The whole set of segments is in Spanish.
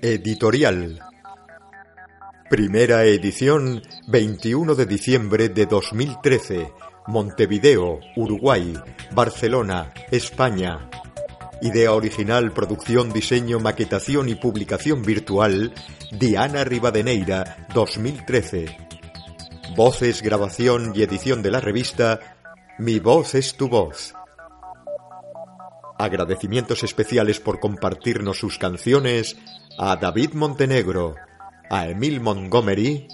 Editorial. Primera edición, 21 de diciembre de 2013. Montevideo, Uruguay, Barcelona, España. Idea original, producción, diseño, maquetación y publicación virtual, Diana Rivadeneira, 2013. Voces, grabación y edición de la revista Mi voz es tu voz. Agradecimientos especiales por compartirnos sus canciones a David Montenegro, a Emil Montgomery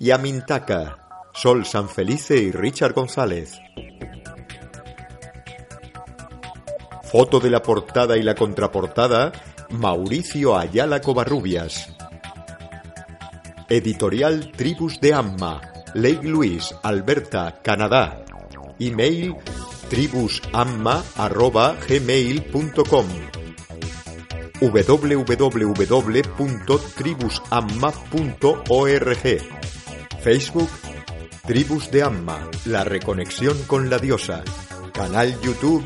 y a Mintaka, Sol Sanfelice y Richard González. Foto de la portada y la contraportada, Mauricio Ayala Covarrubias. Editorial Tribus de Amma, Lake Louise, Alberta, Canadá. Email tribusamma.gmail.com www.tribusamma.org Facebook Tribus de Amma, la reconexión con la diosa. Canal YouTube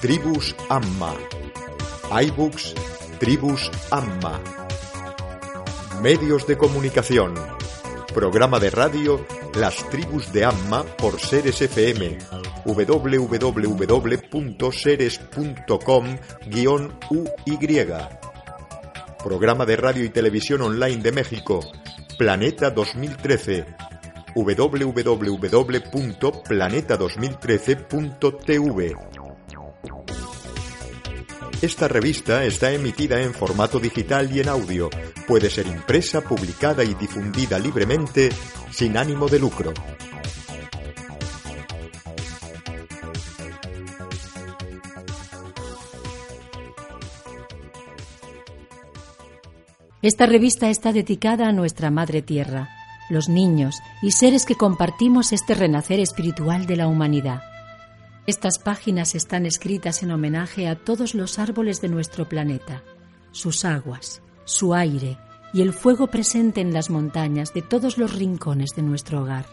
Tribus Amma. iBooks Tribus Amma. Medios de comunicación. Programa de radio Las Tribus de Amma por Seres FM www.seres.com-uy. Programa de radio y televisión online de México, Planeta 2013 www.planeta2013.tv Esta revista está emitida en formato digital y en audio. Puede ser impresa, publicada y difundida libremente sin ánimo de lucro. Esta revista está dedicada a nuestra Madre Tierra, los niños y seres que compartimos este renacer espiritual de la humanidad. Estas páginas están escritas en homenaje a todos los árboles de nuestro planeta, sus aguas, su aire y el fuego presente en las montañas de todos los rincones de nuestro hogar.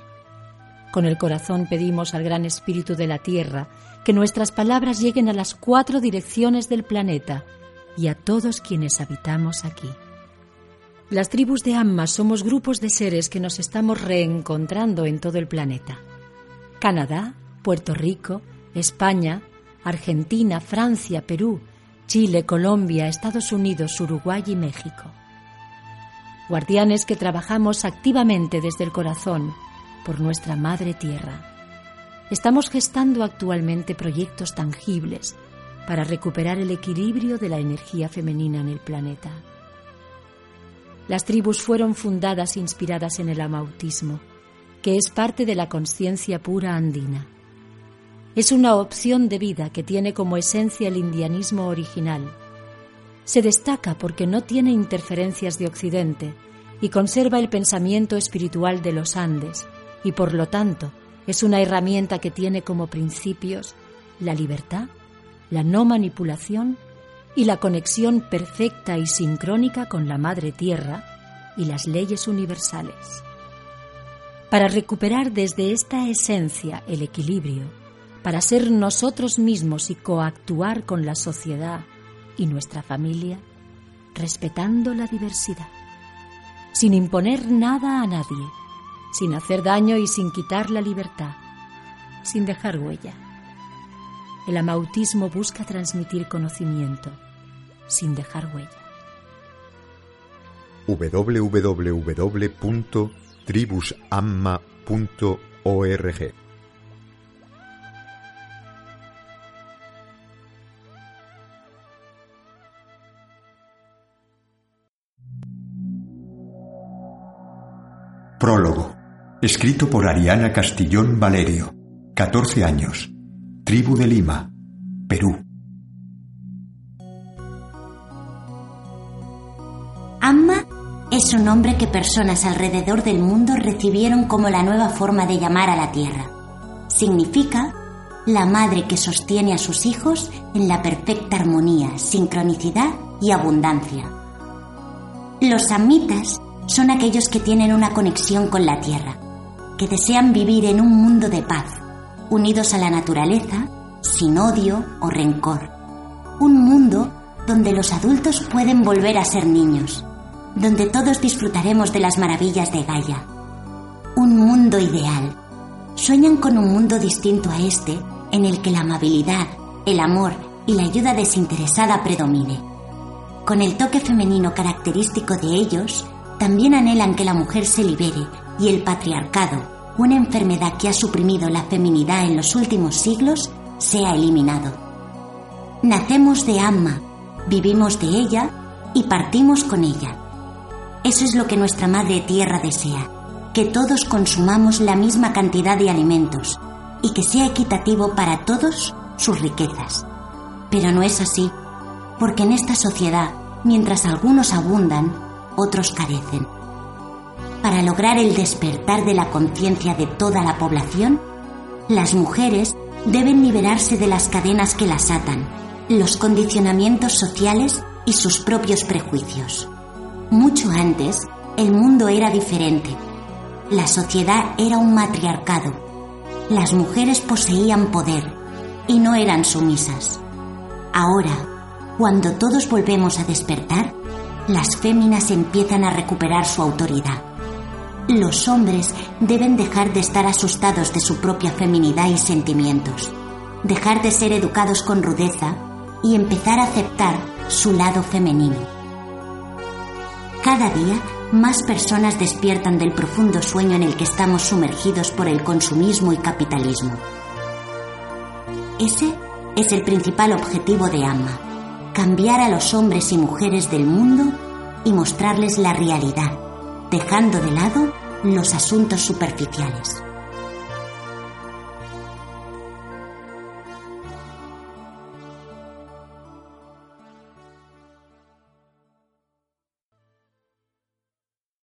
Con el corazón pedimos al Gran Espíritu de la Tierra que nuestras palabras lleguen a las cuatro direcciones del planeta y a todos quienes habitamos aquí. Las tribus de Amma somos grupos de seres que nos estamos reencontrando en todo el planeta. Canadá, Puerto Rico, España, Argentina, Francia, Perú, Chile, Colombia, Estados Unidos, Uruguay y México. Guardianes que trabajamos activamente desde el corazón por nuestra Madre Tierra. Estamos gestando actualmente proyectos tangibles para recuperar el equilibrio de la energía femenina en el planeta. Las tribus fueron fundadas inspiradas en el amautismo, que es parte de la conciencia pura andina. Es una opción de vida que tiene como esencia el indianismo original. Se destaca porque no tiene interferencias de Occidente y conserva el pensamiento espiritual de los Andes y por lo tanto es una herramienta que tiene como principios la libertad, la no manipulación y la conexión perfecta y sincrónica con la Madre Tierra y las leyes universales. Para recuperar desde esta esencia el equilibrio, para ser nosotros mismos y coactuar con la sociedad y nuestra familia, respetando la diversidad, sin imponer nada a nadie, sin hacer daño y sin quitar la libertad, sin dejar huella. El amautismo busca transmitir conocimiento, sin dejar huella. www.tribusamma.org Prólogo. Escrito por Ariana Castillón Valerio. 14 años. Tribu de Lima, Perú. Amma es un nombre que personas alrededor del mundo recibieron como la nueva forma de llamar a la tierra. Significa la madre que sostiene a sus hijos en la perfecta armonía, sincronicidad y abundancia. Los amitas son aquellos que tienen una conexión con la tierra, que desean vivir en un mundo de paz, unidos a la naturaleza, sin odio o rencor. Un mundo donde los adultos pueden volver a ser niños, donde todos disfrutaremos de las maravillas de Gaia. Un mundo ideal. Sueñan con un mundo distinto a este, en el que la amabilidad, el amor y la ayuda desinteresada predomine. Con el toque femenino característico de ellos, también anhelan que la mujer se libere y el patriarcado, una enfermedad que ha suprimido la feminidad en los últimos siglos, sea eliminado. Nacemos de Amma, vivimos de ella y partimos con ella. Eso es lo que nuestra Madre Tierra desea, que todos consumamos la misma cantidad de alimentos y que sea equitativo para todos sus riquezas. Pero no es así, porque en esta sociedad, mientras algunos abundan, otros carecen. Para lograr el despertar de la conciencia de toda la población, las mujeres deben liberarse de las cadenas que las atan, los condicionamientos sociales y sus propios prejuicios. Mucho antes, el mundo era diferente. La sociedad era un matriarcado. Las mujeres poseían poder y no eran sumisas. Ahora, cuando todos volvemos a despertar, las féminas empiezan a recuperar su autoridad. Los hombres deben dejar de estar asustados de su propia feminidad y sentimientos, dejar de ser educados con rudeza y empezar a aceptar su lado femenino. Cada día, más personas despiertan del profundo sueño en el que estamos sumergidos por el consumismo y capitalismo. Ese es el principal objetivo de AMA, cambiar a los hombres y mujeres del mundo y mostrarles la realidad, dejando de lado los asuntos superficiales.